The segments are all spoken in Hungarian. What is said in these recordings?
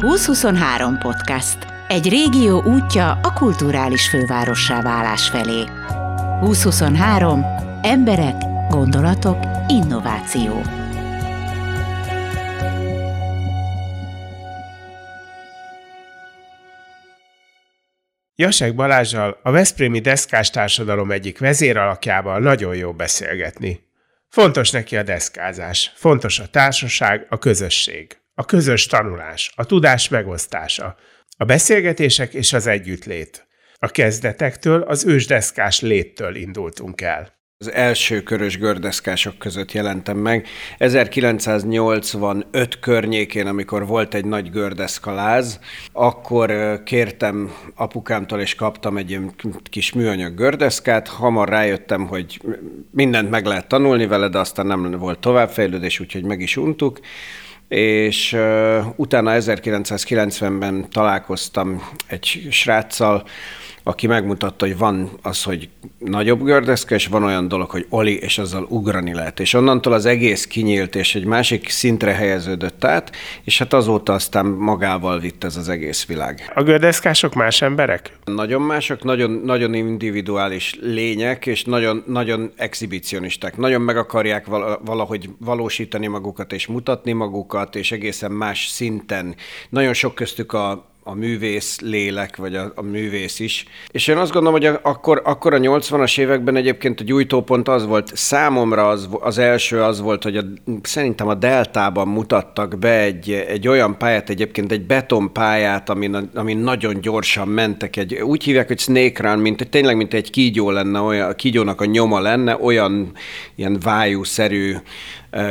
2023 podcast. Egy régió útja a kulturális fővárossá válás felé. 2023. Emberek, gondolatok, innováció. Jasek Balázsjal, a Veszprémi Deszkás Társadalom egyik vezéralakjával nagyon jó beszélgetni. Fontos neki a deszkázás, fontos a társaság, a közösség, a közös tanulás, a tudás megosztása, a beszélgetések és az együttlét. A kezdetektől, az ősdeszkás léttől indultunk el. Az első körös gördeszkások között jelentem meg. 1985 környékén, amikor volt egy nagy gördeszkaláz, akkor kértem apukámtól, és kaptam egy kis műanyag gördeszkát. Hamar rájöttem, hogy mindent meg lehet tanulni vele, de aztán nem volt továbbfejlődés, úgyhogy meg is untuk és uh, utána 1990-ben találkoztam egy sráccal, aki megmutatta, hogy van az, hogy nagyobb gördeszke, és van olyan dolog, hogy oli, és azzal ugrani lehet. És onnantól az egész kinyílt, és egy másik szintre helyeződött át, és hát azóta aztán magával vitt ez az egész világ. A gördeszkások más emberek? Nagyon mások, nagyon, nagyon individuális lények, és nagyon, nagyon exhibicionisták. Nagyon meg akarják valahogy valósítani magukat, és mutatni magukat, és egészen más szinten. Nagyon sok köztük a a művész lélek, vagy a, a művész is. És én azt gondolom, hogy a, akkor, akkor a 80-as években egyébként a gyújtópont az volt, számomra az, az első az volt, hogy a, szerintem a Deltában mutattak be egy, egy olyan pályát, egyébként egy betonpályát, amin, amin nagyon gyorsan mentek. Egy, úgy hívják, hogy Snake Run, mint, tényleg mint egy kígyó lenne, olyan, a kígyónak a nyoma lenne, olyan ilyen vájúszerű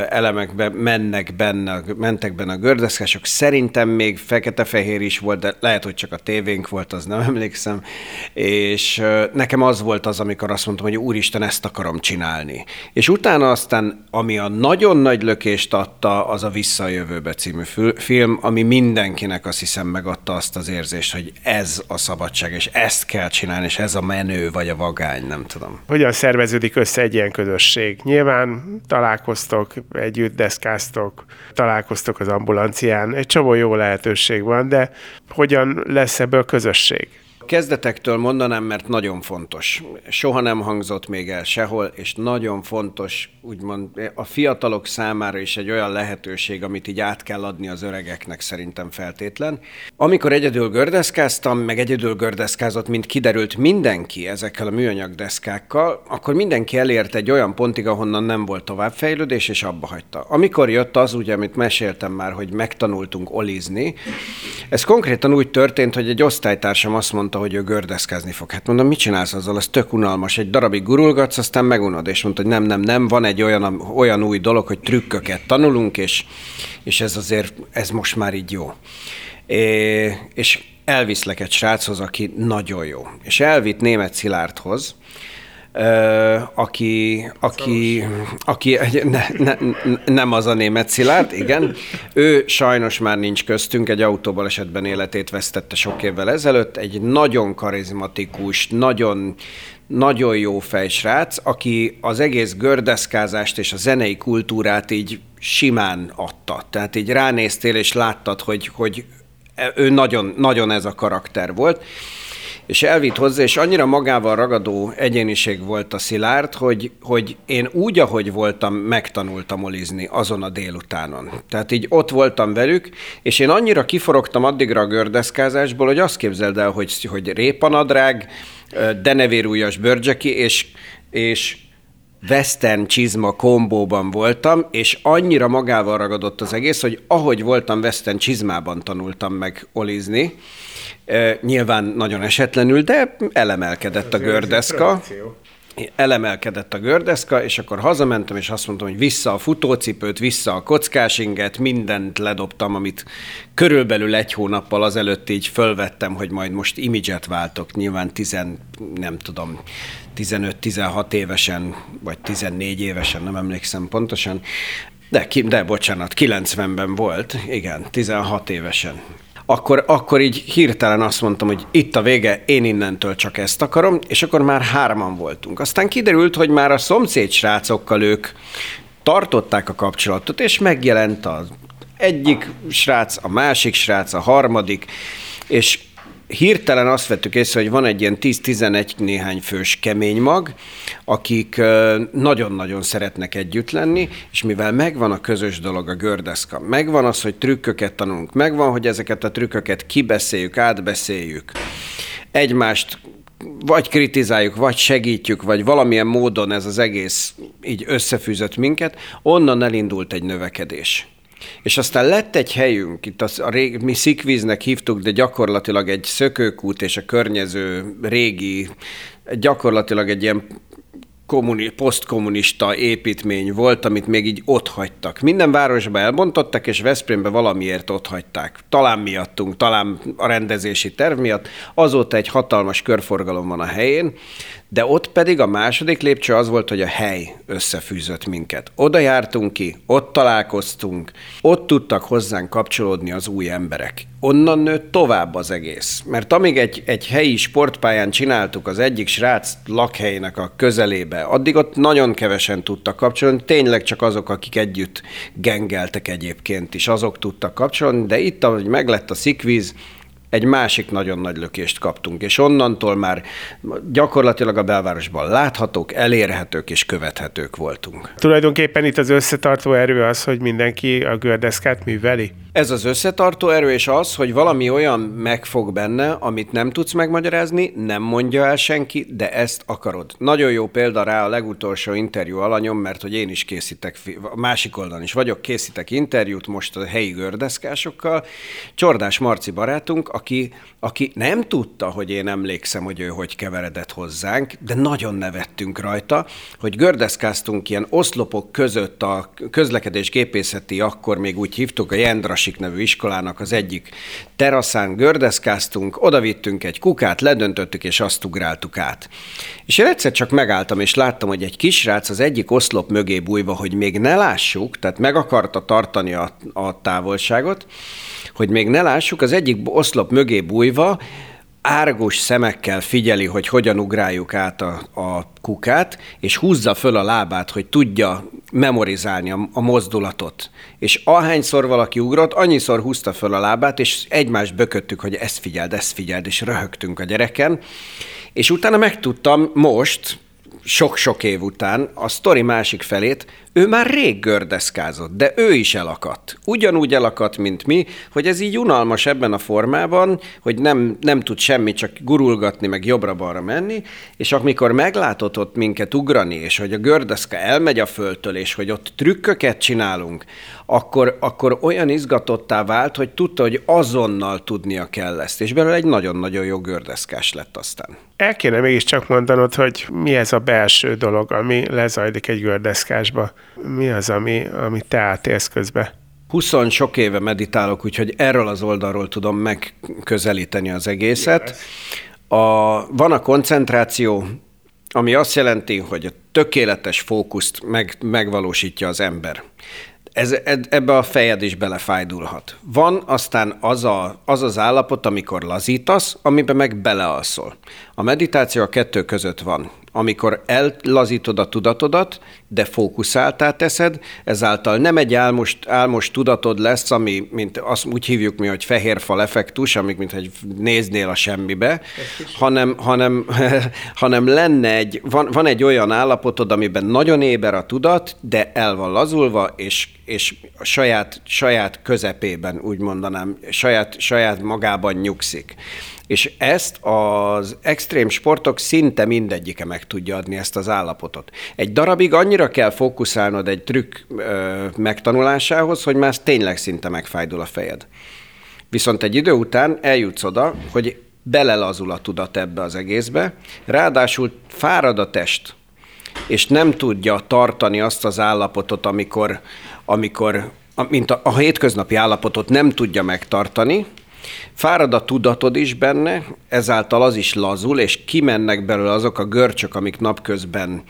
elemekbe mennek benne, mentek benne a gördeszkások. Szerintem még fekete-fehér is volt, de lehet, hogy csak a tévénk volt, az nem emlékszem. És nekem az volt az, amikor azt mondtam, hogy úristen, ezt akarom csinálni. És utána aztán, ami a nagyon nagy lökést adta, az a Vissza a jövőbe című film, ami mindenkinek azt hiszem megadta azt az érzést, hogy ez a szabadság, és ezt kell csinálni, és ez a menő, vagy a vagány, nem tudom. Hogyan szerveződik össze egy ilyen közösség? Nyilván találkoztok, együtt deszkáztok, találkoztok az ambulancián, egy csomó jó lehetőség van, de hogyan lesz ebből közösség? Kezdetektől mondanám, mert nagyon fontos. Soha nem hangzott még el sehol, és nagyon fontos, úgymond a fiatalok számára is egy olyan lehetőség, amit így át kell adni az öregeknek szerintem feltétlen. Amikor egyedül gördeszkáztam, meg egyedül gördeszkázott, mint kiderült mindenki ezekkel a műanyag deszkákkal, akkor mindenki elért egy olyan pontig, ahonnan nem volt továbbfejlődés, és abba hagyta. Amikor jött az, ugye, amit meséltem már, hogy megtanultunk olizni, ez konkrétan úgy történt, hogy egy osztálytársam azt mondta, hogy ő gördeszkázni fog. Hát mondom, mit csinálsz azzal? Ez tök unalmas. Egy darabig gurulgatsz, aztán megunod. És mondta, hogy nem, nem, nem, van egy olyan, olyan új dolog, hogy trükköket tanulunk, és, és ez azért, ez most már így jó. É, és elviszlek egy sráchoz, aki nagyon jó. És elvitt német Szilárdhoz, aki, aki, aki ne, ne, nem az a német Szilárd, igen. Ő sajnos már nincs köztünk, egy autóbalesetben életét vesztette sok évvel ezelőtt. Egy nagyon karizmatikus, nagyon, nagyon jó fejsrác, aki az egész gördeszkázást és a zenei kultúrát így simán adta. Tehát így ránéztél és láttad, hogy, hogy ő nagyon, nagyon ez a karakter volt és elvitt hozzá, és annyira magával ragadó egyéniség volt a Szilárd, hogy, hogy én úgy, ahogy voltam, megtanultam olizni azon a délutánon. Tehát így ott voltam velük, és én annyira kiforogtam addigra a gördeszkázásból, hogy azt képzeld el, hogy, hogy répanadrág, denevérújas bőrcseki, és, és western csizma kombóban voltam, és annyira magával ragadott az egész, hogy ahogy voltam western csizmában tanultam meg olizni, Nyilván nagyon esetlenül, de elemelkedett a gördeszka. Elemelkedett a gördeszka, és akkor hazamentem, és azt mondtam, hogy vissza a futócipőt, vissza a kockásinget, mindent ledobtam, amit körülbelül egy hónappal azelőtt így fölvettem, hogy majd most imidzset váltok, nyilván tizen, nem tudom, 15-16 évesen, vagy 14 évesen, nem emlékszem pontosan, de, de bocsánat, 90-ben volt, igen, 16 évesen akkor, akkor így hirtelen azt mondtam, hogy itt a vége, én innentől csak ezt akarom, és akkor már hárman voltunk. Aztán kiderült, hogy már a szomszéd srácokkal ők tartották a kapcsolatot, és megjelent az egyik srác, a másik srác, a harmadik, és hirtelen azt vettük észre, hogy van egy ilyen 10-11 néhány fős kemény mag, akik nagyon-nagyon szeretnek együtt lenni, és mivel megvan a közös dolog, a gördeszka, megvan az, hogy trükköket tanulunk, megvan, hogy ezeket a trükköket kibeszéljük, átbeszéljük, egymást vagy kritizáljuk, vagy segítjük, vagy valamilyen módon ez az egész így összefűzött minket, onnan elindult egy növekedés. És aztán lett egy helyünk, itt az, a rég, mi szikvíznek hívtuk, de gyakorlatilag egy szökőkút és a környező régi, gyakorlatilag egy ilyen kommuni, posztkommunista építmény volt, amit még így ott hagytak. Minden városba elbontottak, és Veszprémbe valamiért ott hagyták. Talán miattunk, talán a rendezési terv miatt. Azóta egy hatalmas körforgalom van a helyén, de ott pedig a második lépcső az volt, hogy a hely összefűzött minket. Oda jártunk ki, ott találkoztunk, ott tudtak hozzánk kapcsolódni az új emberek. Onnan nőtt tovább az egész. Mert amíg egy, egy helyi sportpályán csináltuk az egyik srác lakhelyének a közelébe, addig ott nagyon kevesen tudtak kapcsolódni, tényleg csak azok, akik együtt gengeltek egyébként is, azok tudtak kapcsolódni, de itt, ahogy meglett a szikvíz, egy másik nagyon nagy lökést kaptunk, és onnantól már gyakorlatilag a belvárosban láthatók, elérhetők és követhetők voltunk. Tulajdonképpen itt az összetartó erő az, hogy mindenki a gördeszkát műveli? Ez az összetartó erő, és az, hogy valami olyan megfog benne, amit nem tudsz megmagyarázni, nem mondja el senki, de ezt akarod. Nagyon jó példa rá a legutolsó interjú alanyom, mert hogy én is készítek, másik oldalon is vagyok, készítek interjút most a helyi gördeszkásokkal. Csordás Marci barátunk, aki, aki nem tudta, hogy én emlékszem, hogy ő hogy keveredett hozzánk, de nagyon nevettünk rajta, hogy gördeszkáztunk ilyen oszlopok között a közlekedés gépészeti, akkor még úgy hívtuk, a Jendrasik nevű iskolának az egyik teraszán gördeszkáztunk, oda vittünk egy kukát, ledöntöttük és azt ugráltuk át. És én egyszer csak megálltam, és láttam, hogy egy kisrác az egyik oszlop mögé bújva, hogy még ne lássuk, tehát meg akarta tartani a, a távolságot, hogy még ne lássuk, az egyik oszlop mögé bújva, árgus szemekkel figyeli, hogy hogyan ugráljuk át a, a kukát, és húzza föl a lábát, hogy tudja memorizálni a, a mozdulatot. És ahányszor valaki ugrott, annyiszor húzta föl a lábát, és egymást bököttük, hogy ezt figyeld, ezt figyeld, és röhögtünk a gyereken. És utána megtudtam most, sok-sok év után a sztori másik felét, ő már rég gördeszkázott, de ő is elakadt. Ugyanúgy elakadt, mint mi, hogy ez így unalmas ebben a formában, hogy nem, nem tud semmi, csak gurulgatni, meg jobbra-balra menni, és amikor meglátott ott minket ugrani, és hogy a gördeszka elmegy a földtől, és hogy ott trükköket csinálunk, akkor, akkor olyan izgatottá vált, hogy tudta, hogy azonnal tudnia kell ezt, és belőle egy nagyon-nagyon jó gördeszkás lett aztán. El kéne mégiscsak mondanod, hogy mi ez a belső dolog, ami lezajlik egy gördeszkásba mi az, ami, ami te átélsz közben? 20 sok éve meditálok, úgyhogy erről az oldalról tudom megközelíteni az egészet. A, van a koncentráció, ami azt jelenti, hogy a tökéletes fókuszt meg, megvalósítja az ember. Ez, ebbe a fejed is belefájdulhat. Van aztán az, a, az az állapot, amikor lazítasz, amiben meg belealszol. A meditáció a kettő között van amikor ellazítod a tudatodat, de fókuszáltá teszed, ezáltal nem egy álmos, álmos tudatod lesz, ami, mint azt úgy hívjuk mi, hogy fehér fal effektus, amik mint hogy néznél a semmibe, hanem, hanem, hanem lenne egy, van, van egy olyan állapotod, amiben nagyon éber a tudat, de el van lazulva, és, és a saját, saját közepében, úgy mondanám, saját, saját magában nyugszik. És ezt az extrém sportok szinte mindegyike meg tudja adni ezt az állapotot. Egy darabig annyira kell fókuszálnod egy trükk ö, megtanulásához, hogy már tényleg szinte megfájdul a fejed. Viszont egy idő után eljutsz oda, hogy belelazul a tudat ebbe az egészbe, ráadásul fárad a test, és nem tudja tartani azt az állapotot, amikor, amikor mint a, a hétköznapi állapotot nem tudja megtartani, Fárad a tudatod is benne, ezáltal az is lazul, és kimennek belőle azok a görcsök, amik napközben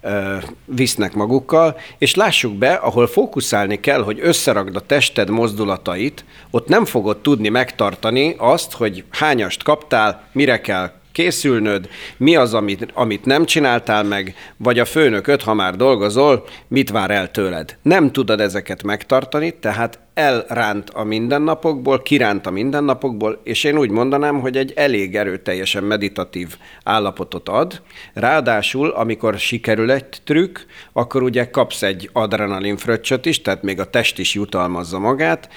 ö, visznek magukkal, és lássuk be, ahol fókuszálni kell, hogy összeragd a tested mozdulatait, ott nem fogod tudni megtartani azt, hogy hányast kaptál, mire kell készülnöd, mi az, amit, amit nem csináltál meg, vagy a főnököt, ha már dolgozol, mit vár el tőled. Nem tudod ezeket megtartani, tehát elránt a mindennapokból, kiránt a mindennapokból, és én úgy mondanám, hogy egy elég erőteljesen meditatív állapotot ad. Ráadásul, amikor sikerül egy trükk, akkor ugye kapsz egy adrenalin fröccsöt is, tehát még a test is jutalmazza magát,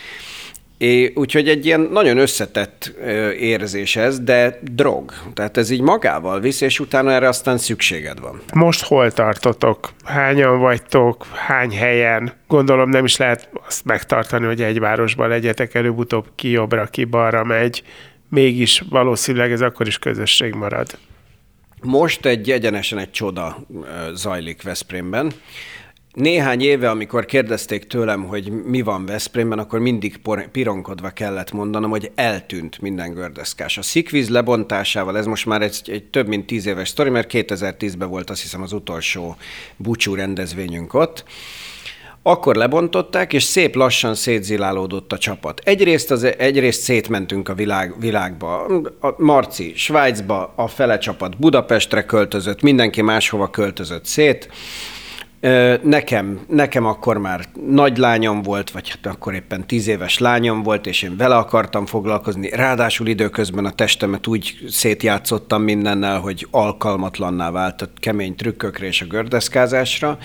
É, úgyhogy egy ilyen nagyon összetett érzés ez, de drog. Tehát ez így magával visz, és utána erre aztán szükséged van. Most hol tartotok? Hányan vagytok? Hány helyen? Gondolom nem is lehet azt megtartani, hogy egy városban legyetek, előbb-utóbb ki jobbra, ki balra megy. Mégis valószínűleg ez akkor is közösség marad. Most egy egyenesen egy csoda zajlik Veszprémben. Néhány éve, amikor kérdezték tőlem, hogy mi van Veszprémben, akkor mindig pironkodva kellett mondanom, hogy eltűnt minden gördeszkás. A szikvíz lebontásával, ez most már egy, egy több mint tíz éves sztori, mert 2010-ben volt azt hiszem az utolsó búcsú rendezvényünk ott, akkor lebontották, és szép lassan szétzilálódott a csapat. Egyrészt, az, egyrészt szétmentünk a világ, világba. A Marci Svájcba, a fele csapat Budapestre költözött, mindenki máshova költözött szét. Nekem, nekem akkor már nagy lányom volt, vagy hát akkor éppen tíz éves lányom volt, és én vele akartam foglalkozni. Ráadásul időközben a testemet úgy szétjátszottam mindennel, hogy alkalmatlanná vált a kemény trükkökre és a gördeszkázásra.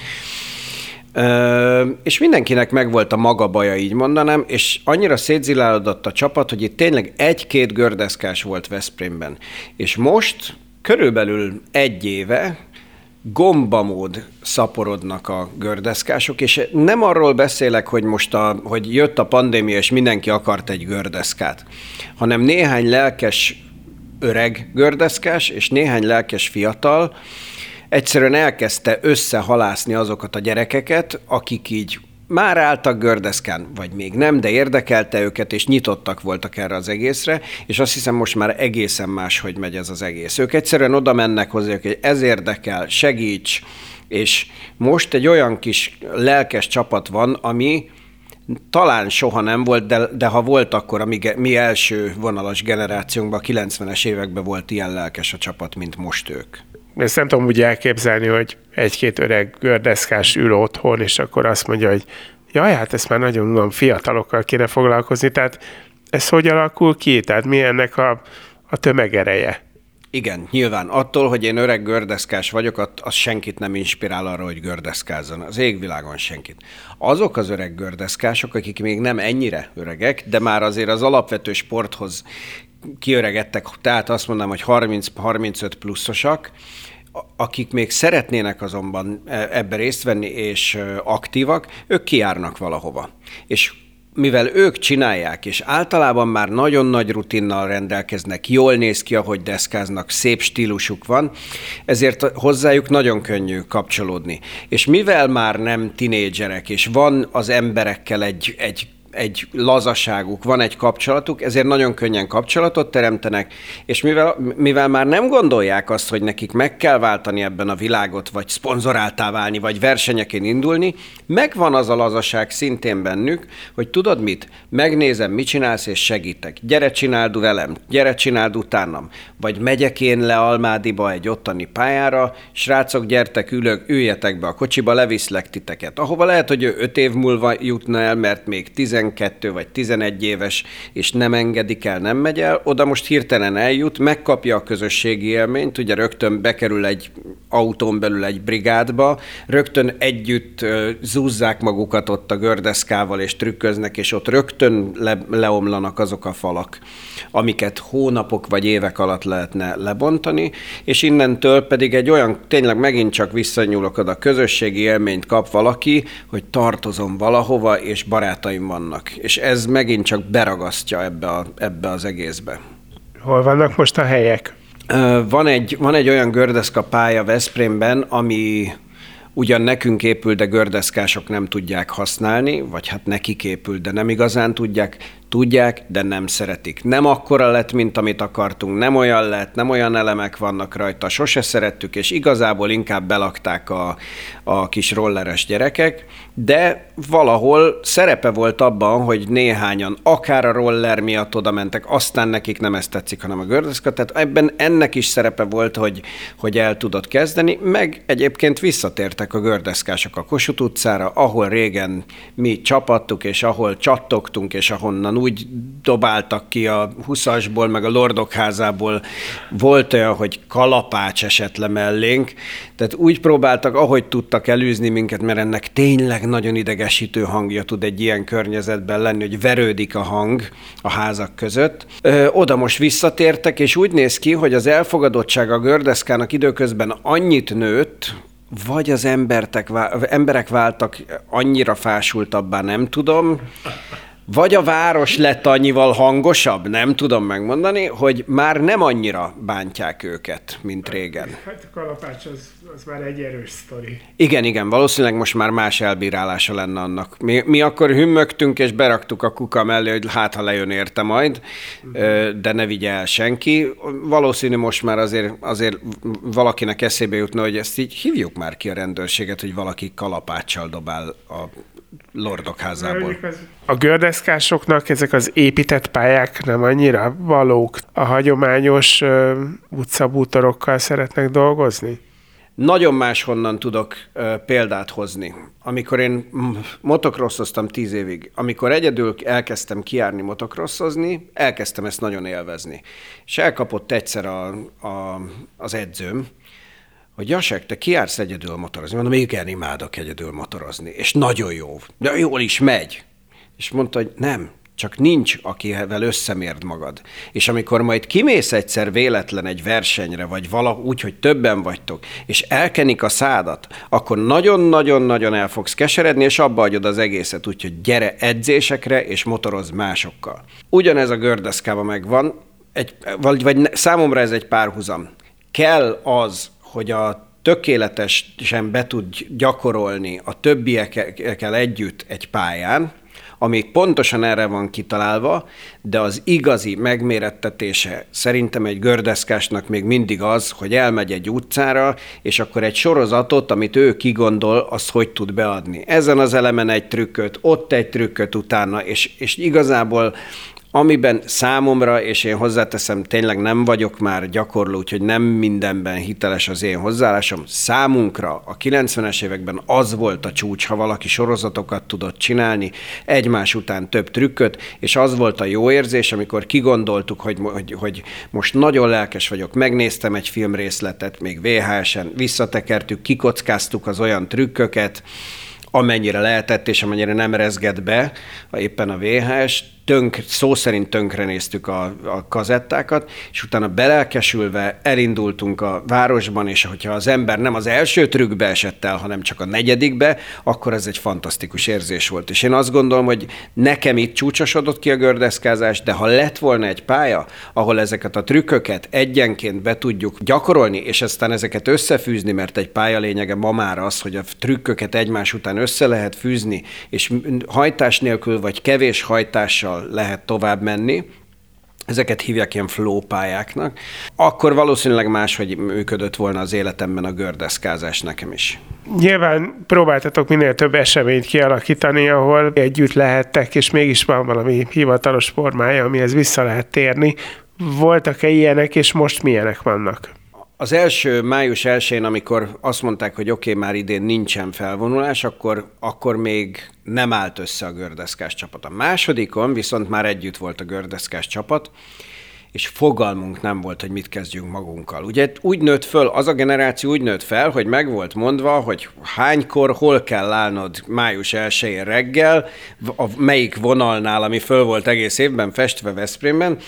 és mindenkinek megvolt a maga baja, így mondanám, és annyira szétzilálódott a csapat, hogy itt tényleg egy-két gördeszkás volt Veszprémben. És most körülbelül egy éve gombamód szaporodnak a gördeszkások, és nem arról beszélek, hogy most a, hogy jött a pandémia, és mindenki akart egy gördeszkát, hanem néhány lelkes öreg gördeszkás, és néhány lelkes fiatal egyszerűen elkezdte összehalászni azokat a gyerekeket, akik így már álltak gördeszkán, vagy még nem, de érdekelte őket, és nyitottak voltak erre az egészre, és azt hiszem most már egészen más, hogy megy ez az egész. Ők egyszerűen oda mennek hozzá, hogy ez érdekel, segíts, és most egy olyan kis lelkes csapat van, ami talán soha nem volt, de, de ha volt, akkor a mi, mi első vonalas generációnkban, a 90-es években volt ilyen lelkes a csapat, mint most ők. Ezt nem tudom úgy elképzelni, hogy egy-két öreg gördeszkás ül otthon, és akkor azt mondja, hogy jaj, hát ezt már nagyon unalom, fiatalokkal kéne foglalkozni, tehát ez hogy alakul ki? Tehát mi ennek a, a tömegereje? Igen, nyilván. Attól, hogy én öreg gördeszkás vagyok, az senkit nem inspirál arra, hogy gördeszkázzon. Az égvilágon senkit. Azok az öreg gördeszkások, akik még nem ennyire öregek, de már azért az alapvető sporthoz kiöregettek, tehát azt mondanám, hogy 30-35 pluszosak, akik még szeretnének azonban e, ebbe részt venni és aktívak, ők kiárnak valahova. És mivel ők csinálják, és általában már nagyon nagy rutinnal rendelkeznek, jól néz ki, ahogy deszkáznak, szép stílusuk van, ezért hozzájuk nagyon könnyű kapcsolódni. És mivel már nem tinédzserek, és van az emberekkel egy, egy egy lazaságuk, van egy kapcsolatuk, ezért nagyon könnyen kapcsolatot teremtenek, és mivel, mivel már nem gondolják azt, hogy nekik meg kell váltani ebben a világot, vagy szponzoráltá válni, vagy versenyeken indulni, megvan az a lazaság szintén bennük, hogy tudod mit? Megnézem, mit csinálsz, és segítek. Gyere, csináld velem, gyere, csináld utánam. Vagy megyek én le Almádiba egy ottani pályára, srácok, gyertek, ülök, üljetek be a kocsiba, leviszlek titeket. Ahova lehet, hogy ő öt év múlva jutna el, mert még tizen 12 vagy 11 éves, és nem engedik el, nem megy el, oda most hirtelen eljut, megkapja a közösségi élményt, ugye rögtön bekerül egy autón belül egy brigádba, rögtön együtt zúzzák magukat ott a gördeszkával, és trükköznek, és ott rögtön le, leomlanak azok a falak, amiket hónapok vagy évek alatt lehetne lebontani, és innentől pedig egy olyan, tényleg megint csak visszanyúlok oda, közösségi élményt kap valaki, hogy tartozom valahova, és barátaim vannak vannak, és ez megint csak beragasztja ebbe, a, ebbe az egészbe. Hol vannak most a helyek? Van egy, van egy olyan gördeszka pálya Veszprémben, ami ugyan nekünk épül, de gördeszkások nem tudják használni, vagy hát nekik épül, de nem igazán tudják. Tudják, de nem szeretik. Nem akkora lett, mint amit akartunk, nem olyan lett, nem olyan elemek vannak rajta, sose szerettük, és igazából inkább belakták a, a kis rolleres gyerekek, de valahol szerepe volt abban, hogy néhányan akár a roller miatt oda mentek, aztán nekik nem ezt tetszik, hanem a gördeszka, tehát ebben ennek is szerepe volt, hogy, hogy el tudott kezdeni, meg egyébként visszatértek a gördeszkások a Kossuth utcára, ahol régen mi csapattuk, és ahol csattogtunk, és ahonnan úgy dobáltak ki a huszasból, meg a lordok házából, volt olyan, hogy kalapács esett le mellénk, tehát úgy próbáltak, ahogy tudtak elűzni minket, mert ennek tényleg nagyon idegesítő hangja tud egy ilyen környezetben lenni, hogy verődik a hang a házak között. Ö, oda most visszatértek, és úgy néz ki, hogy az elfogadottság a gördeszkának időközben annyit nőtt, vagy az embertek, emberek váltak annyira fásultabbá, nem tudom, vagy a város lett annyival hangosabb, nem tudom megmondani, hogy már nem annyira bántják őket, mint régen. Hát a kalapács az, az már egy erős sztori. Igen, igen, valószínűleg most már más elbírálása lenne annak. Mi, mi akkor hümmögtünk és beraktuk a kuka mellé, hogy hát ha lejön érte majd, uh-huh. de ne vigye el senki. Valószínű most már azért, azért valakinek eszébe jutna, hogy ezt így hívjuk már ki a rendőrséget, hogy valaki kalapáccsal dobál a lordok házából. A gördeszkásoknak ezek az épített pályák nem annyira valók. A hagyományos uh, utcabútorokkal szeretnek dolgozni? Nagyon máshonnan tudok uh, példát hozni. Amikor én motokrosszoztam tíz évig, amikor egyedül elkezdtem kiárni motokroszozni, elkezdtem ezt nagyon élvezni. És elkapott egyszer a, a, az edzőm, hogy Jasek, te kiársz egyedül motorozni? Mondom, igen, imádok egyedül motorozni. És nagyon jó. De jól is megy. És mondta, hogy nem, csak nincs, akivel összemérd magad. És amikor majd kimész egyszer véletlen egy versenyre, vagy valahogy úgy, hogy többen vagytok, és elkenik a szádat, akkor nagyon-nagyon-nagyon el fogsz keseredni, és abba adjad az egészet, úgyhogy gyere edzésekre, és motoroz másokkal. Ugyanez a gördeszkába megvan, egy, vagy, vagy számomra ez egy párhuzam. Kell az, hogy a tökéletesen be tud gyakorolni a többiekkel együtt egy pályán, ami pontosan erre van kitalálva, de az igazi megmérettetése szerintem egy gördeszkásnak még mindig az, hogy elmegy egy utcára, és akkor egy sorozatot, amit ő kigondol, azt hogy tud beadni. Ezen az elemen egy trükköt, ott egy trükköt utána, és, és igazából amiben számomra, és én hozzáteszem, tényleg nem vagyok már gyakorló, úgyhogy nem mindenben hiteles az én hozzáállásom. Számunkra a 90-es években az volt a csúcs, ha valaki sorozatokat tudott csinálni, egymás után több trükköt, és az volt a jó érzés, amikor kigondoltuk, hogy, hogy, hogy most nagyon lelkes vagyok, megnéztem egy filmrészletet, még VHS-en, visszatekertük, kikockáztuk az olyan trükköket, amennyire lehetett, és amennyire nem rezgett be éppen a VHS, tönk, szó szerint tönkre néztük a, a kazettákat, és utána belelkesülve elindultunk a városban, és hogyha az ember nem az első trükkbe esett el, hanem csak a negyedikbe, akkor ez egy fantasztikus érzés volt. És én azt gondolom, hogy nekem itt csúcsosodott ki a gördeszkázás, de ha lett volna egy pálya, ahol ezeket a trükköket egyenként be tudjuk gyakorolni, és aztán ezeket összefűzni, mert egy pálya lényege ma már az, hogy a trükköket egymás után össze lehet fűzni, és hajtás nélkül vagy kevés hajtással lehet tovább menni, ezeket hívják ilyen flow pályáknak, akkor valószínűleg máshogy működött volna az életemben a gördeszkázás nekem is. Nyilván próbáltatok minél több eseményt kialakítani, ahol együtt lehettek, és mégis van valami hivatalos formája, amihez vissza lehet térni. Voltak-e ilyenek, és most milyenek vannak? Az első május 1 amikor azt mondták, hogy oké, okay, már idén nincsen felvonulás, akkor, akkor még nem állt össze a gördeszkás csapat. A másodikon viszont már együtt volt a gördeszkás csapat, és fogalmunk nem volt, hogy mit kezdjünk magunkkal. Ugye úgy nőtt föl, az a generáció úgy nőtt fel, hogy meg volt mondva, hogy hánykor, hol kell állnod május 1 reggel, a melyik vonalnál, ami föl volt egész évben festve Veszprémben,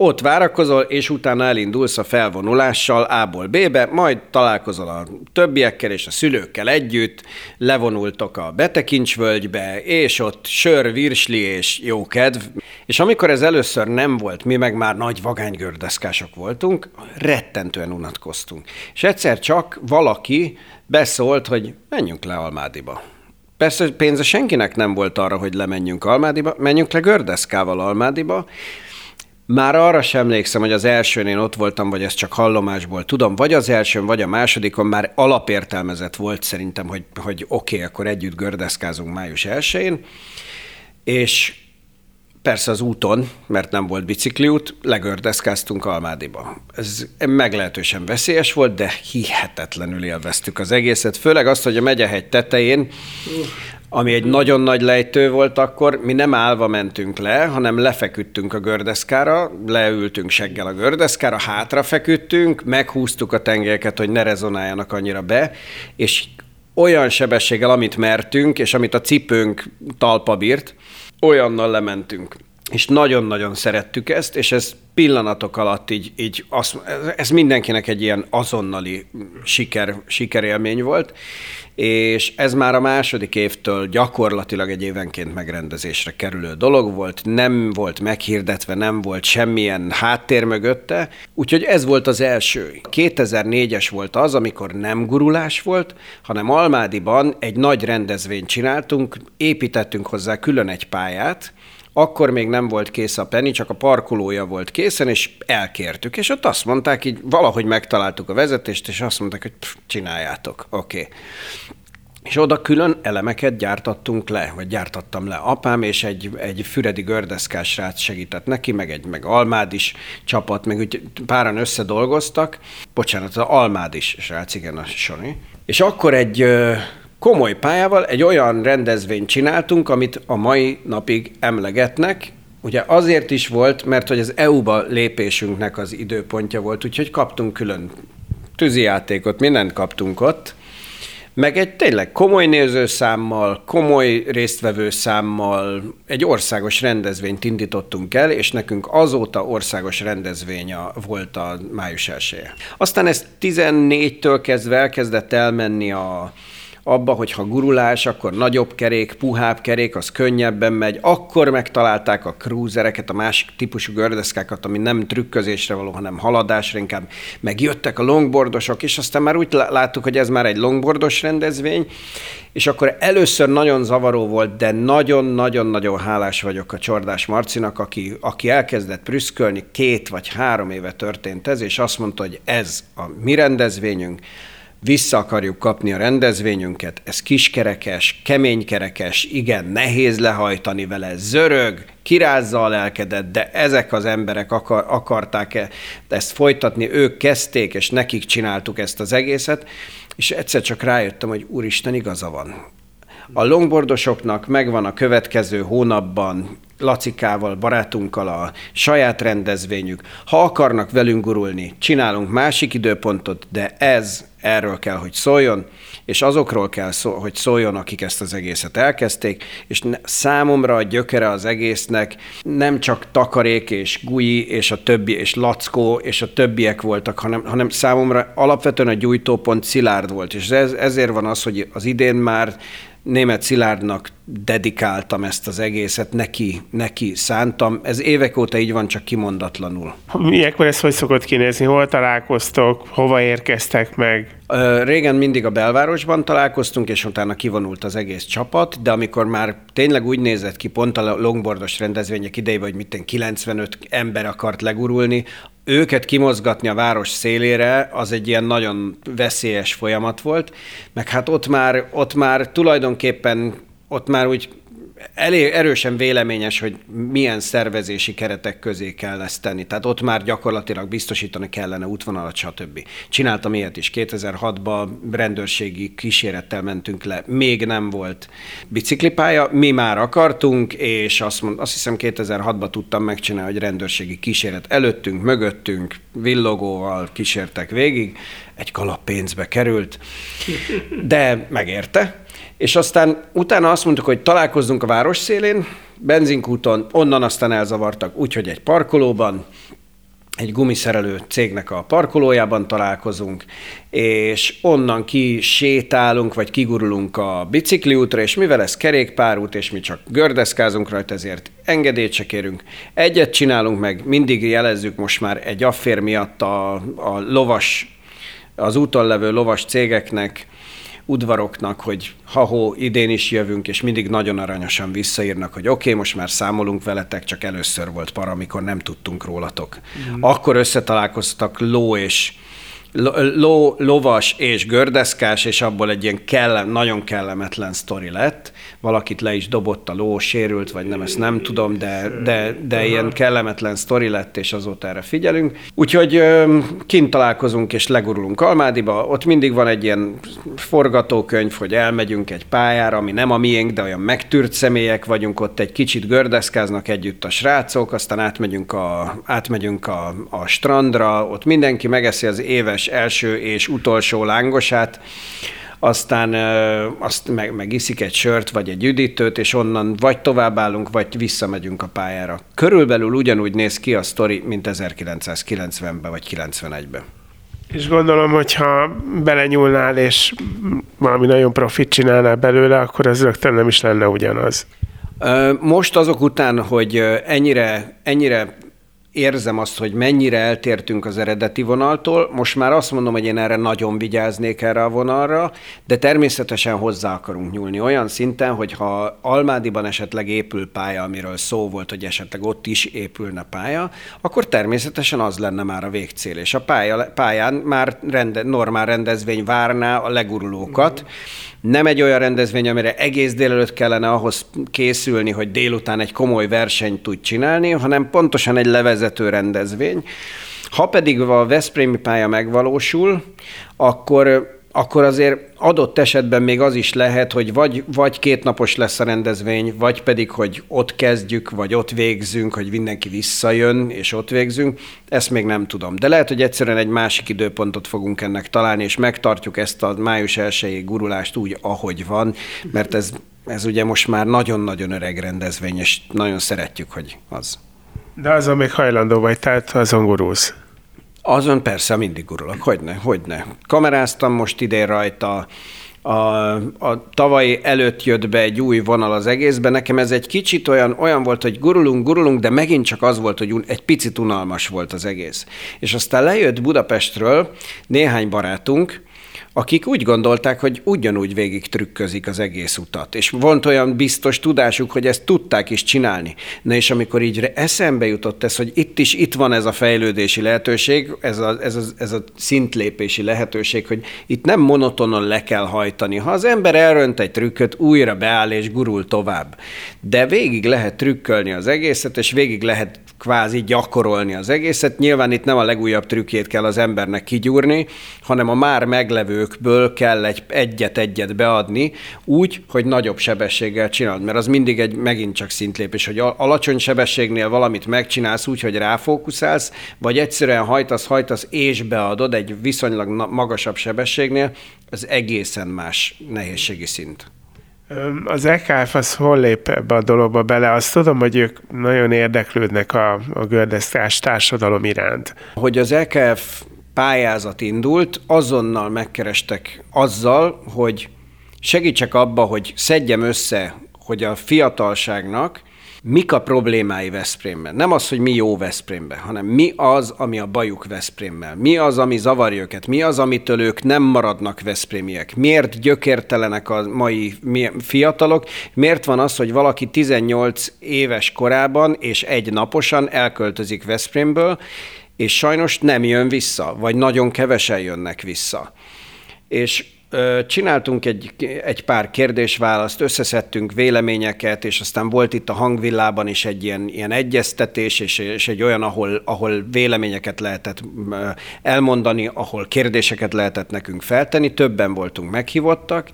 ott várakozol, és utána elindulsz a felvonulással A-ból B-be, majd találkozol a többiekkel és a szülőkkel együtt, levonultok a Betekincsvölgybe, és ott sör, virsli és jó kedv. És amikor ez először nem volt, mi meg már nagy vagánygördeszkások voltunk, rettentően unatkoztunk. És egyszer csak valaki beszólt, hogy menjünk le Almádiba. Persze pénze senkinek nem volt arra, hogy lemenjünk Almádiba, menjünk le gördeszkával Almádiba, már arra sem emlékszem, hogy az elsőn én ott voltam, vagy ez csak hallomásból tudom, vagy az elsőn, vagy a másodikon már alapértelmezett volt szerintem, hogy, hogy oké, okay, akkor együtt gördeszkázunk május 1 és persze az úton, mert nem volt bicikliút, legördeszkáztunk Almádiba. Ez meglehetősen veszélyes volt, de hihetetlenül élveztük az egészet, főleg azt, hogy a megyehegy tetején ami egy nagyon nagy lejtő volt akkor, mi nem állva mentünk le, hanem lefeküdtünk a gördeszkára, leültünk seggel a gördeszkára, hátra feküdtünk, meghúztuk a tengelyeket, hogy ne rezonáljanak annyira be, és olyan sebességgel, amit mertünk, és amit a cipőnk talpa bírt, olyannal lementünk. És nagyon-nagyon szerettük ezt, és ez pillanatok alatt így, így az, ez mindenkinek egy ilyen azonnali siker, sikerélmény volt, és ez már a második évtől gyakorlatilag egy évenként megrendezésre kerülő dolog volt, nem volt meghirdetve, nem volt semmilyen háttér mögötte, úgyhogy ez volt az első. 2004-es volt az, amikor nem gurulás volt, hanem Almádiban egy nagy rendezvényt csináltunk, építettünk hozzá külön egy pályát, akkor még nem volt kész a Penny, csak a parkolója volt készen, és elkértük. És ott azt mondták, így valahogy megtaláltuk a vezetést, és azt mondták, hogy pff, csináljátok, oké. Okay. És oda külön elemeket gyártattunk le, vagy gyártattam le. Apám és egy, egy füredi gördeszkás srác segített neki, meg egy meg almád is csapat, meg úgy páran összedolgoztak. Bocsánat, az almád is srác, igen, a Sony. És akkor egy komoly pályával egy olyan rendezvényt csináltunk, amit a mai napig emlegetnek, Ugye azért is volt, mert hogy az EU-ba lépésünknek az időpontja volt, úgyhogy kaptunk külön tűzijátékot, mindent kaptunk ott, meg egy tényleg komoly nézőszámmal, komoly résztvevőszámmal egy országos rendezvényt indítottunk el, és nekünk azóta országos rendezvény volt a május 1 Aztán ez 14-től kezdve elkezdett elmenni a, abba, hogy ha gurulás, akkor nagyobb kerék, puhább kerék, az könnyebben megy. Akkor megtalálták a cruisereket, a másik típusú gördeszkákat, ami nem trükközésre való, hanem haladásra, inkább megjöttek a longboardosok, és aztán már úgy láttuk, hogy ez már egy longboardos rendezvény, és akkor először nagyon zavaró volt, de nagyon-nagyon-nagyon hálás vagyok a Csordás Marcinak, aki, aki elkezdett prüszkölni, két vagy három éve történt ez, és azt mondta, hogy ez a mi rendezvényünk, vissza akarjuk kapni a rendezvényünket, ez kiskerekes, keménykerekes, igen, nehéz lehajtani vele, zörög, kirázza a lelkedet, de ezek az emberek akar, akarták ezt folytatni, ők kezdték, és nekik csináltuk ezt az egészet, és egyszer csak rájöttem, hogy úristen, igaza van. A longboardosoknak megvan a következő hónapban Lacikával, barátunkkal a saját rendezvényük. Ha akarnak velünk gurulni, csinálunk másik időpontot, de ez erről kell, hogy szóljon, és azokról kell, szó, hogy szóljon, akik ezt az egészet elkezdték, és számomra a gyökere az egésznek nem csak takarék és Gui és a többi, és Lackó és a többiek voltak, hanem, hanem számomra alapvetően a gyújtópont szilárd volt, és ez, ezért van az, hogy az idén már német Szilárdnak dedikáltam ezt az egészet, neki, neki szántam. Ez évek óta így van, csak kimondatlanul. Ilyenkor ez hogy szokott kinézni? Hol találkoztok? Hova érkeztek meg? Régen mindig a belvárosban találkoztunk, és utána kivonult az egész csapat, de amikor már tényleg úgy nézett ki pont a longboardos rendezvények idejében, hogy mitten 95 ember akart legurulni, őket kimozgatni a város szélére, az egy ilyen nagyon veszélyes folyamat volt, meg hát ott már, ott már tulajdonképpen ott már úgy elég erősen véleményes, hogy milyen szervezési keretek közé kell ezt tenni. Tehát ott már gyakorlatilag biztosítani kellene útvonalat, stb. Csináltam ilyet is. 2006-ban rendőrségi kísérettel mentünk le. Még nem volt biciklipálya, mi már akartunk, és azt, mond, azt hiszem 2006-ban tudtam megcsinálni, hogy rendőrségi kíséret előttünk, mögöttünk, villogóval kísértek végig. Egy kalap pénzbe került, de megérte és aztán utána azt mondtuk, hogy találkozzunk a város szélén, benzinkúton, onnan aztán elzavartak, úgyhogy egy parkolóban, egy gumiszerelő cégnek a parkolójában találkozunk, és onnan ki sétálunk, vagy kigurulunk a bicikliútra, és mivel ez kerékpárút, és mi csak gördeszkázunk rajta, ezért engedélyt se kérünk. Egyet csinálunk meg, mindig jelezzük most már egy affér miatt a, a lovas, az úton levő lovas cégeknek, udvaroknak, hogy ha-hó, idén is jövünk, és mindig nagyon aranyosan visszaírnak, hogy oké, okay, most már számolunk veletek, csak először volt para, amikor nem tudtunk rólatok. Mm. Akkor összetalálkoztak ló és ló, lovas és gördeszkás, és abból egy ilyen kellem, nagyon kellemetlen sztori lett. Valakit le is dobott a ló, sérült, vagy nem, ezt nem tudom, de, de, de ilyen kellemetlen sztori lett, és azóta erre figyelünk. Úgyhogy kint találkozunk, és legurulunk Almádiba. Ott mindig van egy ilyen forgatókönyv, hogy elmegyünk egy pályára, ami nem a miénk, de olyan megtűrt személyek vagyunk, ott egy kicsit gördeszkáznak együtt a srácok, aztán átmegyünk a, átmegyünk a, a strandra, ott mindenki megeszi az éves éves első és utolsó lángosát, aztán azt meg, megiszik egy sört, vagy egy üdítőt, és onnan vagy továbbállunk, vagy visszamegyünk a pályára. Körülbelül ugyanúgy néz ki a sztori, mint 1990-ben vagy 91-ben. És gondolom, hogyha belenyúlnál, és valami nagyon profit csinálnál belőle, akkor ez rögtön nem is lenne ugyanaz. Most azok után, hogy ennyire, ennyire érzem azt, hogy mennyire eltértünk az eredeti vonaltól. Most már azt mondom, hogy én erre nagyon vigyáznék erre a vonalra, de természetesen hozzá akarunk nyúlni olyan szinten, hogy ha Almádiban esetleg épül pálya, amiről szó volt, hogy esetleg ott is épülne pálya, akkor természetesen az lenne már a végcél. És a pálya, pályán már rende, normál rendezvény várná a legurulókat, mm nem egy olyan rendezvény, amire egész délelőtt kellene ahhoz készülni, hogy délután egy komoly versenyt tud csinálni, hanem pontosan egy levezető rendezvény. Ha pedig a Veszprémi pálya megvalósul, akkor akkor azért adott esetben még az is lehet, hogy vagy, vagy két napos lesz a rendezvény, vagy pedig, hogy ott kezdjük, vagy ott végzünk, hogy mindenki visszajön, és ott végzünk. Ezt még nem tudom. De lehet, hogy egyszerűen egy másik időpontot fogunk ennek találni, és megtartjuk ezt a május 1 gurulást úgy, ahogy van, mert ez, ez ugye most már nagyon-nagyon öreg rendezvény, és nagyon szeretjük, hogy az. De azon még hajlandó vagy, tehát azon gurulsz. Azon persze mindig gurulok, hogyne, hogyne. Kameráztam most idén rajta, a, a tavalyi előtt jött be egy új vonal az egészben. Nekem ez egy kicsit olyan, olyan volt, hogy gurulunk, gurulunk, de megint csak az volt, hogy egy picit unalmas volt az egész. És aztán lejött Budapestről néhány barátunk, akik úgy gondolták, hogy ugyanúgy végig trükközik az egész utat. És volt olyan biztos tudásuk, hogy ezt tudták is csinálni. Na és amikor így eszembe jutott ez, hogy itt is itt van ez a fejlődési lehetőség, ez a, ez a, ez a szintlépési lehetőség, hogy itt nem monotonon le kell hajtani. Ha az ember elrönt egy trükköt, újra beáll és gurul tovább. De végig lehet trükkölni az egészet, és végig lehet kvázi gyakorolni az egészet. Nyilván itt nem a legújabb trükkét kell az embernek kigyúrni, hanem a már meglevőkből kell egy, egyet-egyet beadni, úgy, hogy nagyobb sebességgel csinálod, mert az mindig egy megint csak szintlépés, hogy alacsony sebességnél valamit megcsinálsz úgy, hogy ráfókuszálsz, vagy egyszerűen hajtasz, hajtasz és beadod egy viszonylag magasabb sebességnél, az egészen más nehézségi szint. Az EKF az hol lép ebbe a dologba bele? Azt tudom, hogy ők nagyon érdeklődnek a, a gördeszkás társadalom iránt. Hogy az EKF pályázat indult, azonnal megkerestek azzal, hogy segítsek abba, hogy szedjem össze, hogy a fiatalságnak mik a problémái Veszprémben. Nem az, hogy mi jó Veszprémben, hanem mi az, ami a bajuk Veszprémmel. Mi az, ami zavarja őket. Mi az, amitől ők nem maradnak Veszprémiek. Miért gyökértelenek a mai fiatalok. Miért van az, hogy valaki 18 éves korában és egy naposan elköltözik Veszprémből, és sajnos nem jön vissza, vagy nagyon kevesen jönnek vissza. És Csináltunk egy, egy pár kérdésválaszt, összeszedtünk véleményeket, és aztán volt itt a hangvillában is egy ilyen, ilyen egyeztetés, és, és egy olyan, ahol, ahol véleményeket lehetett elmondani, ahol kérdéseket lehetett nekünk feltenni, többen voltunk meghívottak,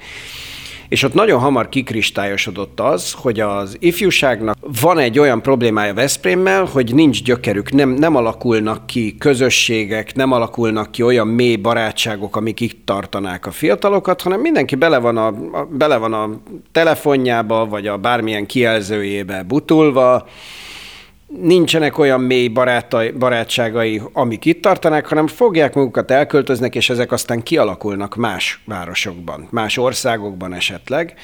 és ott nagyon hamar kikristályosodott az, hogy az ifjúságnak van egy olyan problémája Veszprémmel, hogy nincs gyökerük, nem, nem alakulnak ki közösségek, nem alakulnak ki olyan mély barátságok, amik itt tartanák a fiatalokat, hanem mindenki bele van a, a, bele van a telefonjába, vagy a bármilyen kijelzőjébe butulva, nincsenek olyan mély barátai, barátságai, amik itt tartanák, hanem fogják magukat, elköltöznek, és ezek aztán kialakulnak más városokban, más országokban esetleg.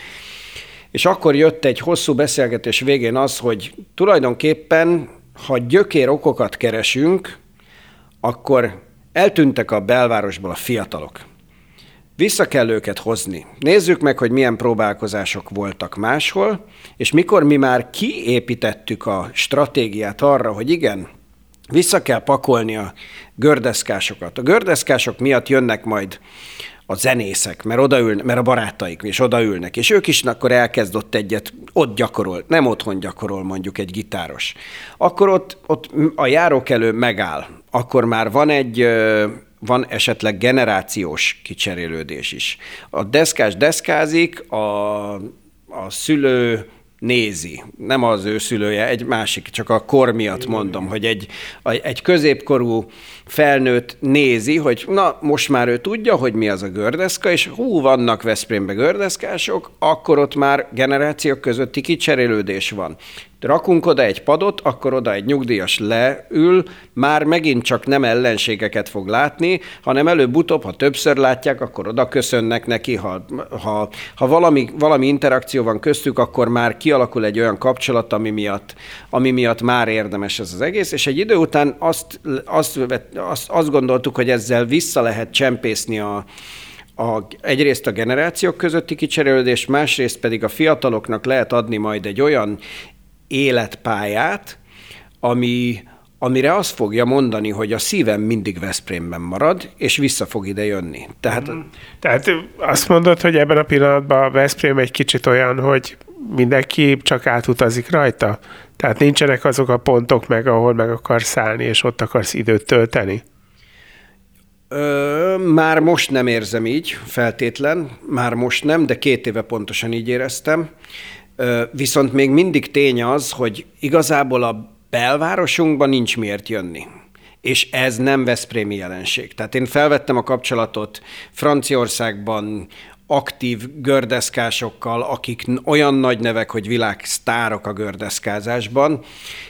És akkor jött egy hosszú beszélgetés végén az, hogy tulajdonképpen, ha gyökér okokat keresünk, akkor eltűntek a belvárosból a fiatalok. Vissza kell őket hozni. Nézzük meg, hogy milyen próbálkozások voltak máshol, és mikor mi már kiépítettük a stratégiát arra, hogy igen, vissza kell pakolni a gördeszkásokat. A gördeszkások miatt jönnek majd a zenészek, mert, odaülnek, mert a barátaik is odaülnek, és ők is akkor elkezd ott egyet, ott gyakorol, nem otthon gyakorol mondjuk egy gitáros. Akkor ott, ott a járókelő megáll, akkor már van egy van esetleg generációs kicserélődés is. A deszkás deszkázik, a, a szülő nézi. Nem az ő szülője, egy másik, csak a kor miatt mondom, hogy egy, egy középkorú felnőtt nézi, hogy na, most már ő tudja, hogy mi az a gördeszka, és hú, vannak Veszprémbe gördeszkások, akkor ott már generációk közötti kicserélődés van rakunk oda egy padot, akkor oda egy nyugdíjas leül, már megint csak nem ellenségeket fog látni, hanem előbb-utóbb, ha többször látják, akkor oda köszönnek neki, ha, ha, ha valami, valami interakció van köztük, akkor már kialakul egy olyan kapcsolat, ami miatt, ami miatt már érdemes ez az egész, és egy idő után azt, azt, azt, azt gondoltuk, hogy ezzel vissza lehet csempészni a, a, egyrészt a generációk közötti kicserélődés, másrészt pedig a fiataloknak lehet adni majd egy olyan életpályát, ami, amire azt fogja mondani, hogy a szívem mindig Veszprémben marad, és vissza fog ide jönni. Tehát, mm. Tehát azt mondod, hogy ebben a pillanatban a Veszprém egy kicsit olyan, hogy mindenki csak átutazik rajta? Tehát nincsenek azok a pontok meg, ahol meg akarsz szállni, és ott akarsz időt tölteni? Ö, már most nem érzem így, feltétlen, már most nem, de két éve pontosan így éreztem. Viszont még mindig tény az, hogy igazából a belvárosunkban nincs miért jönni. És ez nem Veszprémi jelenség. Tehát én felvettem a kapcsolatot Franciaországban, aktív gördeszkásokkal, akik olyan nagy nevek, hogy világsztárok a gördeszkázásban,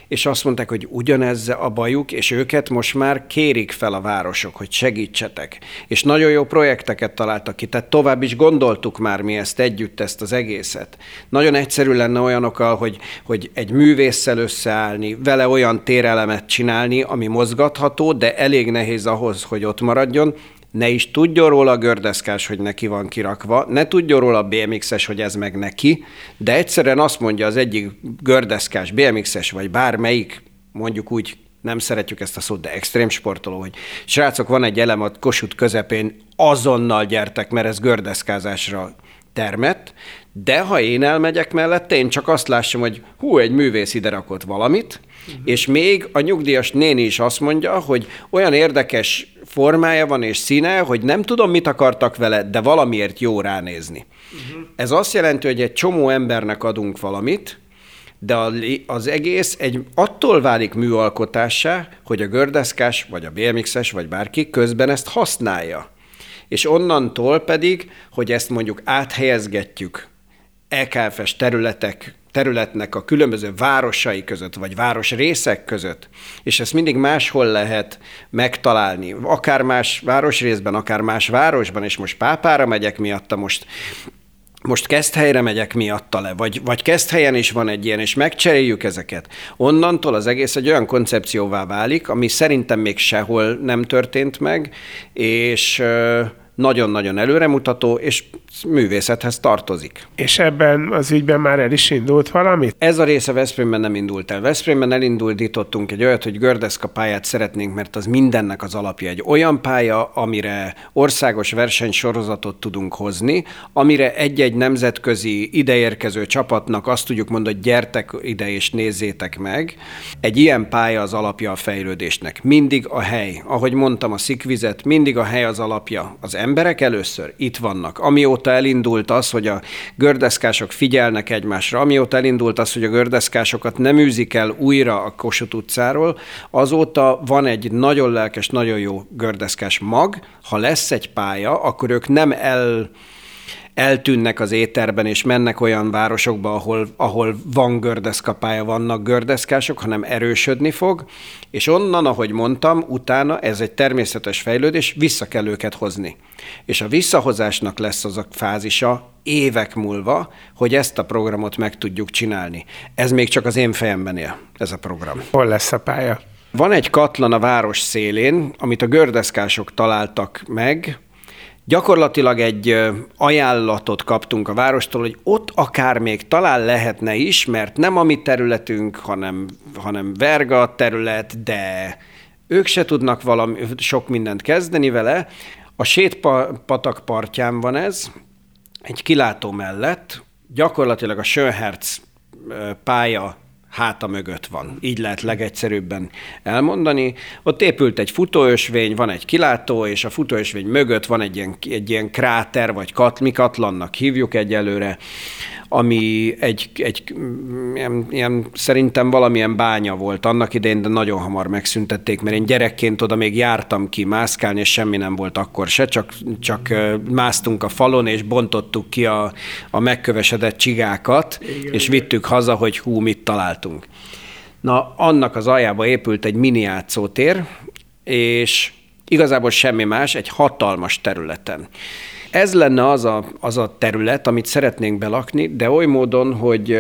és azt mondták, hogy ugyanez a bajuk, és őket most már kérik fel a városok, hogy segítsetek. És nagyon jó projekteket találtak ki, tehát tovább is gondoltuk már mi ezt együtt, ezt az egészet. Nagyon egyszerű lenne olyanokkal, hogy, hogy egy művésszel összeállni, vele olyan térelemet csinálni, ami mozgatható, de elég nehéz ahhoz, hogy ott maradjon, ne is tudjon róla a gördeszkás, hogy neki van kirakva, ne tudjon róla a BMX-es, hogy ez meg neki, de egyszerűen azt mondja az egyik gördeszkás, BMX-es, vagy bármelyik, mondjuk úgy nem szeretjük ezt a szót, de extrém sportoló, hogy srácok, van egy elem a kosut közepén, azonnal gyertek, mert ez gördeszkázásra termett, de ha én elmegyek mellette, én csak azt lássam, hogy hú, egy művész ide rakott valamit, uh-huh. és még a nyugdíjas néni is azt mondja, hogy olyan érdekes formája van és színe, hogy nem tudom, mit akartak vele, de valamiért jó ránézni. Uh-huh. Ez azt jelenti, hogy egy csomó embernek adunk valamit, de az egész egy attól válik műalkotássá, hogy a gördeszkás, vagy a BMX-es, vagy bárki közben ezt használja. És onnantól pedig, hogy ezt mondjuk áthelyezgetjük EKF-es területek területnek a különböző városai között, vagy város részek között, és ezt mindig máshol lehet megtalálni, akár más városrészben, akár más városban, és most Pápára megyek miatta, most most Keszthelyre megyek miatta le, vagy, vagy Keszthelyen is van egy ilyen, és megcseréljük ezeket. Onnantól az egész egy olyan koncepcióvá válik, ami szerintem még sehol nem történt meg, és nagyon-nagyon előremutató, és művészethez tartozik. És ebben az ügyben már el is indult valamit? Ez a része Veszprémben nem indult el. Veszprémben elindultítottunk egy olyat, hogy gördeszka pályát szeretnénk, mert az mindennek az alapja. Egy olyan pálya, amire országos versenysorozatot tudunk hozni, amire egy-egy nemzetközi ideérkező csapatnak azt tudjuk mondani, hogy gyertek ide és nézzétek meg. Egy ilyen pálya az alapja a fejlődésnek. Mindig a hely. Ahogy mondtam, a szikvizet, mindig a hely az alapja. Az emberek először itt vannak. Amióta elindult az, hogy a gördeszkások figyelnek egymásra, amióta elindult az, hogy a gördeszkásokat nem űzik el újra a Kossuth utcáról, azóta van egy nagyon lelkes, nagyon jó gördeszkás mag. Ha lesz egy pálya, akkor ők nem el eltűnnek az éterben, és mennek olyan városokba, ahol, ahol van gördeszkapálya, vannak gördeszkások, hanem erősödni fog, és onnan, ahogy mondtam, utána ez egy természetes fejlődés, vissza kell őket hozni. És a visszahozásnak lesz az a fázisa évek múlva, hogy ezt a programot meg tudjuk csinálni. Ez még csak az én fejemben él, ez a program. Hol lesz a pálya? Van egy katlan a város szélén, amit a gördeszkások találtak meg, Gyakorlatilag egy ajánlatot kaptunk a várostól, hogy ott akár még talán lehetne is, mert nem a mi területünk, hanem, hanem verga terület, de ők se tudnak valami, sok mindent kezdeni vele. A sétpatak partján van ez, egy kilátó mellett, gyakorlatilag a Schönherz pálya háta mögött van. Így lehet legegyszerűbben elmondani. Ott épült egy futóösvény, van egy kilátó, és a futóösvény mögött van egy ilyen, egy ilyen kráter, vagy kat, mi katlannak hívjuk egyelőre, ami egy, egy ilyen, ilyen, szerintem valamilyen bánya volt annak idején, de nagyon hamar megszüntették, mert én gyerekként oda még jártam ki mászkálni, és semmi nem volt akkor se, csak, csak másztunk a falon, és bontottuk ki a, a megkövesedett csigákat, igen, és vittük haza, hogy hú, mit találtunk. Na, annak az aljába épült egy mini játszótér, és igazából semmi más, egy hatalmas területen. Ez lenne az a, az a terület, amit szeretnénk belakni, de oly módon, hogy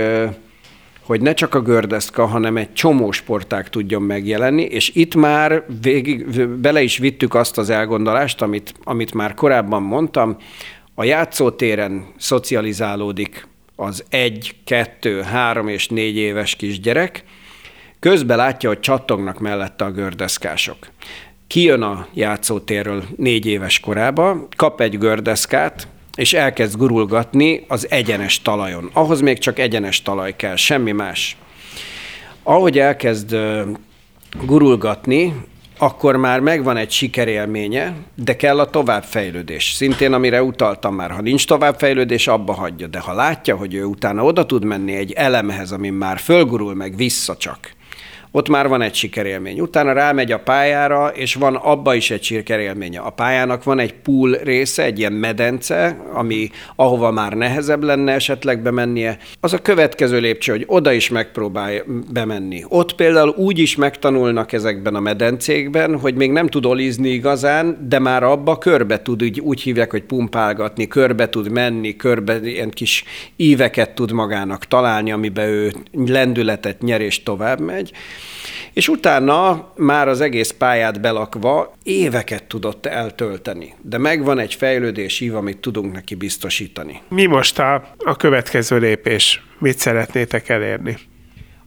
hogy ne csak a gördeszka, hanem egy csomó sportág tudjon megjelenni, és itt már végig, bele is vittük azt az elgondolást, amit, amit már korábban mondtam, a játszótéren szocializálódik az egy, kettő, három és négy éves kisgyerek, közben látja, hogy csattognak mellette a gördeszkások kijön a játszótérről négy éves korába, kap egy gördeszkát, és elkezd gurulgatni az egyenes talajon. Ahhoz még csak egyenes talaj kell, semmi más. Ahogy elkezd gurulgatni, akkor már megvan egy sikerélménye, de kell a továbbfejlődés. Szintén, amire utaltam már, ha nincs továbbfejlődés, abba hagyja. De ha látja, hogy ő utána oda tud menni egy elemhez, ami már fölgurul meg vissza csak, ott már van egy sikerélmény. Utána rámegy a pályára, és van abba is egy sikerélménye. A pályának van egy pool része, egy ilyen medence, ami ahova már nehezebb lenne esetleg bemennie. Az a következő lépcső, hogy oda is megpróbálj bemenni. Ott például úgy is megtanulnak ezekben a medencékben, hogy még nem tud olizni igazán, de már abba körbe tud, úgy, úgy hívják, hogy pumpálgatni, körbe tud menni, körbe ilyen kis íveket tud magának találni, amiben ő lendületet nyer és tovább megy és utána már az egész pályát belakva éveket tudott eltölteni. De megvan egy fejlődés ív, amit tudunk neki biztosítani. Mi most a, a következő lépés? Mit szeretnétek elérni?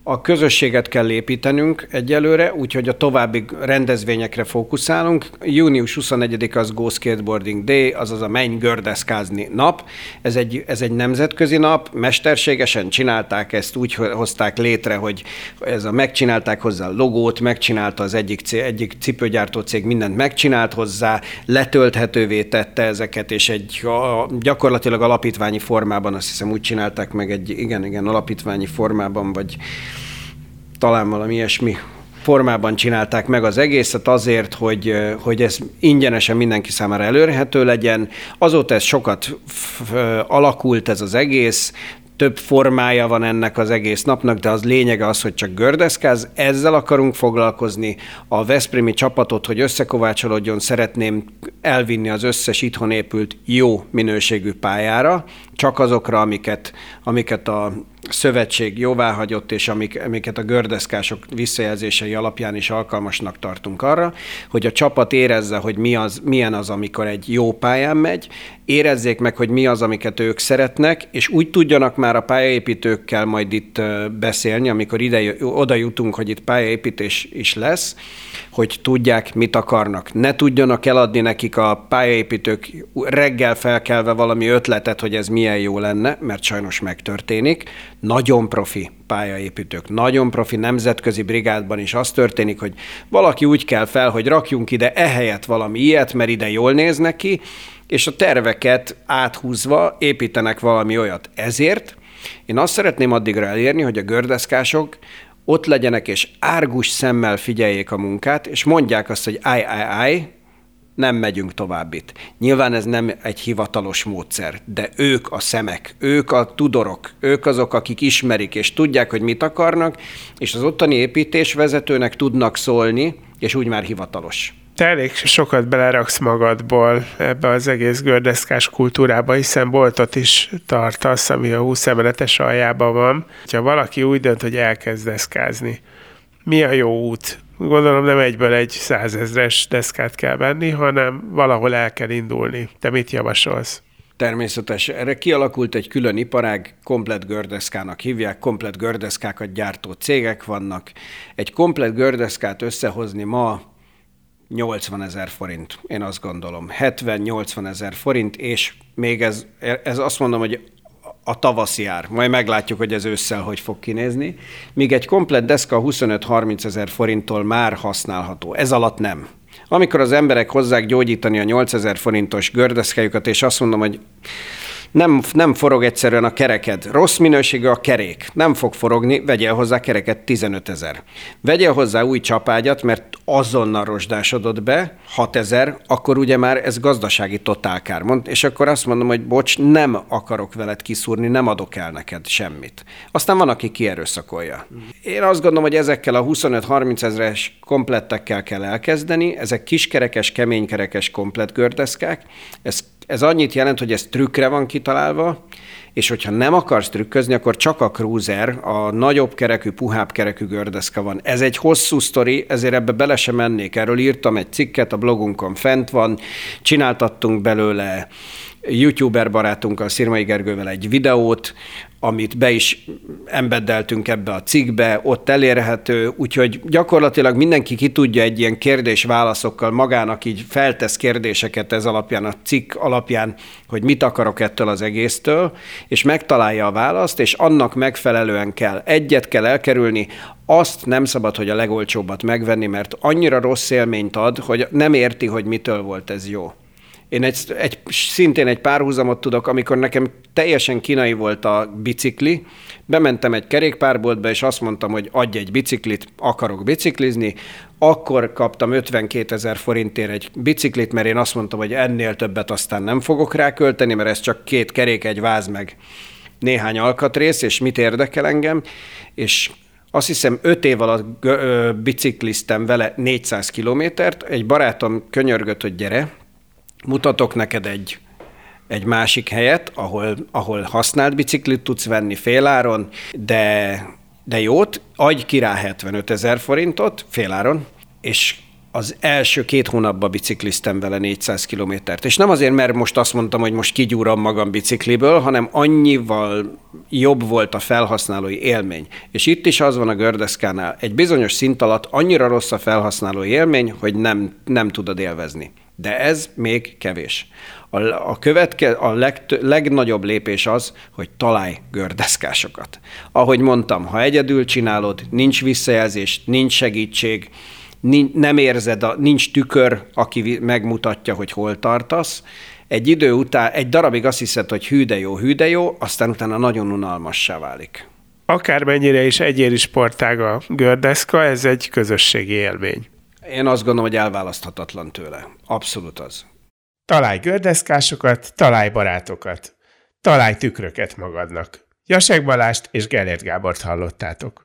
A közösséget kell építenünk egyelőre, úgyhogy a további rendezvényekre fókuszálunk. Június 21 az Go Skateboarding Day, azaz a Menj gördeszkázni nap. Ez egy, ez egy nemzetközi nap, mesterségesen csinálták ezt, úgy hozták létre, hogy ez a megcsinálták hozzá logót, megcsinálta az egyik, egyik cipőgyártó cég, mindent megcsinált hozzá, letölthetővé tette ezeket, és egy a, gyakorlatilag alapítványi formában, azt hiszem úgy csinálták meg egy, igen, igen, alapítványi formában, vagy talán valami ilyesmi formában csinálták meg az egészet azért, hogy, hogy ez ingyenesen mindenki számára előrhető legyen. Azóta ez sokat alakult ez az egész, több formája van ennek az egész napnak, de az lényege az, hogy csak gördeszkáz. Ezzel akarunk foglalkozni. A Veszprémi csapatot, hogy összekovácsolódjon, szeretném elvinni az összes itthon épült jó minőségű pályára, csak azokra, amiket, amiket a szövetség jóváhagyott, és amik, amiket a gördeszkások visszajelzései alapján is alkalmasnak tartunk arra, hogy a csapat érezze, hogy mi az, milyen az, amikor egy jó pályán megy, érezzék meg, hogy mi az, amiket ők szeretnek, és úgy tudjanak már a pályaépítőkkel majd itt beszélni, amikor ide, oda jutunk, hogy itt pályaépítés is lesz, hogy tudják, mit akarnak. Ne tudjanak eladni nekik a pályaépítők reggel felkelve valami ötletet, hogy ez milyen jó lenne, mert sajnos megtörténik. Nagyon profi pályaépítők, nagyon profi nemzetközi brigádban is az történik, hogy valaki úgy kell fel, hogy rakjunk ide ehelyett valami ilyet, mert ide jól néz neki, és a terveket áthúzva építenek valami olyat. Ezért én azt szeretném addigra elérni, hogy a gördeszkások ott legyenek, és árgus szemmel figyeljék a munkát, és mondják azt, hogy áj, áj, áj, nem megyünk tovább itt. Nyilván ez nem egy hivatalos módszer, de ők a szemek, ők a tudorok, ők azok, akik ismerik és tudják, hogy mit akarnak, és az ottani építésvezetőnek tudnak szólni, és úgy már hivatalos. Te elég sokat beleraksz magadból ebbe az egész gördeszkás kultúrába, hiszen boltot is tartasz, ami a 20 emeletes aljában van. Ha valaki úgy dönt, hogy elkezd deszkázni, mi a jó út Gondolom nem egyből egy százezres deszkát kell venni, hanem valahol el kell indulni. Te mit javasolsz? Természetes. Erre kialakult egy külön iparág, komplet gördeszkának hívják, komplet gördeszkákat gyártó cégek vannak. Egy komplet gördeszkát összehozni ma 80 ezer forint, én azt gondolom. 70-80 ezer forint, és még ez, ez azt mondom, hogy a tavaszi ár. Majd meglátjuk, hogy ez ősszel hogy fog kinézni. Míg egy komplet deszka 25-30 ezer forinttól már használható. Ez alatt nem. Amikor az emberek hozzák gyógyítani a 8000 forintos gördeszkájukat, és azt mondom, hogy nem, nem forog egyszerűen a kereked. Rossz minőségű a kerék. Nem fog forogni, vegyél hozzá kereket 15 ezer. Vegyél hozzá új csapágyat, mert azonnal rozsdásodott be, 6 ezer, akkor ugye már ez gazdasági totálkár. Mond, és akkor azt mondom, hogy bocs, nem akarok veled kiszúrni, nem adok el neked semmit. Aztán van, aki kierőszakolja. Én azt gondolom, hogy ezekkel a 25-30 ezeres komplettekkel kell elkezdeni, ezek kiskerekes, keménykerekes komplet gördeszkák, ez ez annyit jelent, hogy ez trükkre van kitalálva, és hogyha nem akarsz trükközni, akkor csak a cruiser, a nagyobb kerekű, puhább kerekű gördeszka van. Ez egy hosszú sztori, ezért ebbe bele sem mennék. Erről írtam egy cikket, a blogunkon fent van, csináltattunk belőle youtuber barátunkkal, Szirmai Gergővel egy videót, amit be is embeddeltünk ebbe a cikkbe, ott elérhető, úgyhogy gyakorlatilag mindenki ki tudja egy ilyen kérdés-válaszokkal magának így feltesz kérdéseket ez alapján, a cikk alapján, hogy mit akarok ettől az egésztől, és megtalálja a választ, és annak megfelelően kell. Egyet kell elkerülni, azt nem szabad, hogy a legolcsóbbat megvenni, mert annyira rossz élményt ad, hogy nem érti, hogy mitől volt ez jó. Én egy, egy, szintén egy párhuzamot tudok, amikor nekem teljesen kínai volt a bicikli, bementem egy kerékpárboltba, és azt mondtam, hogy adj egy biciklit, akarok biciklizni, akkor kaptam 52 ezer forintért egy biciklit, mert én azt mondtam, hogy ennél többet aztán nem fogok rá költeni, mert ez csak két kerék, egy váz meg néhány alkatrész, és mit érdekel engem, és azt hiszem öt év alatt bicikliztem vele 400 kilométert, egy barátom könyörgött, hogy gyere, mutatok neked egy, egy másik helyet, ahol, ahol használt biciklit tudsz venni féláron, de, de jót, adj ki rá 75 ezer forintot féláron, és az első két hónapban bicikliztem vele 400 kilométert. És nem azért, mert most azt mondtam, hogy most kigyúrom magam bicikliből, hanem annyival jobb volt a felhasználói élmény. És itt is az van a gördeszkánál. Egy bizonyos szint alatt annyira rossz a felhasználói élmény, hogy nem, nem tudod élvezni. De ez még kevés. A, a, követke, a legtö, legnagyobb lépés az, hogy találj gördeszkásokat. Ahogy mondtam, ha egyedül csinálod, nincs visszajelzés, nincs segítség, nem érzed, a, nincs tükör, aki megmutatja, hogy hol tartasz, egy idő után, egy darabig azt hiszed, hogy hű de jó, hű de jó, aztán utána nagyon unalmassá válik. Akármennyire is egyéni sportág a gördeszka, ez egy közösségi élmény. Én azt gondolom, hogy elválaszthatatlan tőle. Abszolút az. Találj gördeszkásokat, találj barátokat. Találj tükröket magadnak. Jasek Balást és Gellért Gábort hallottátok.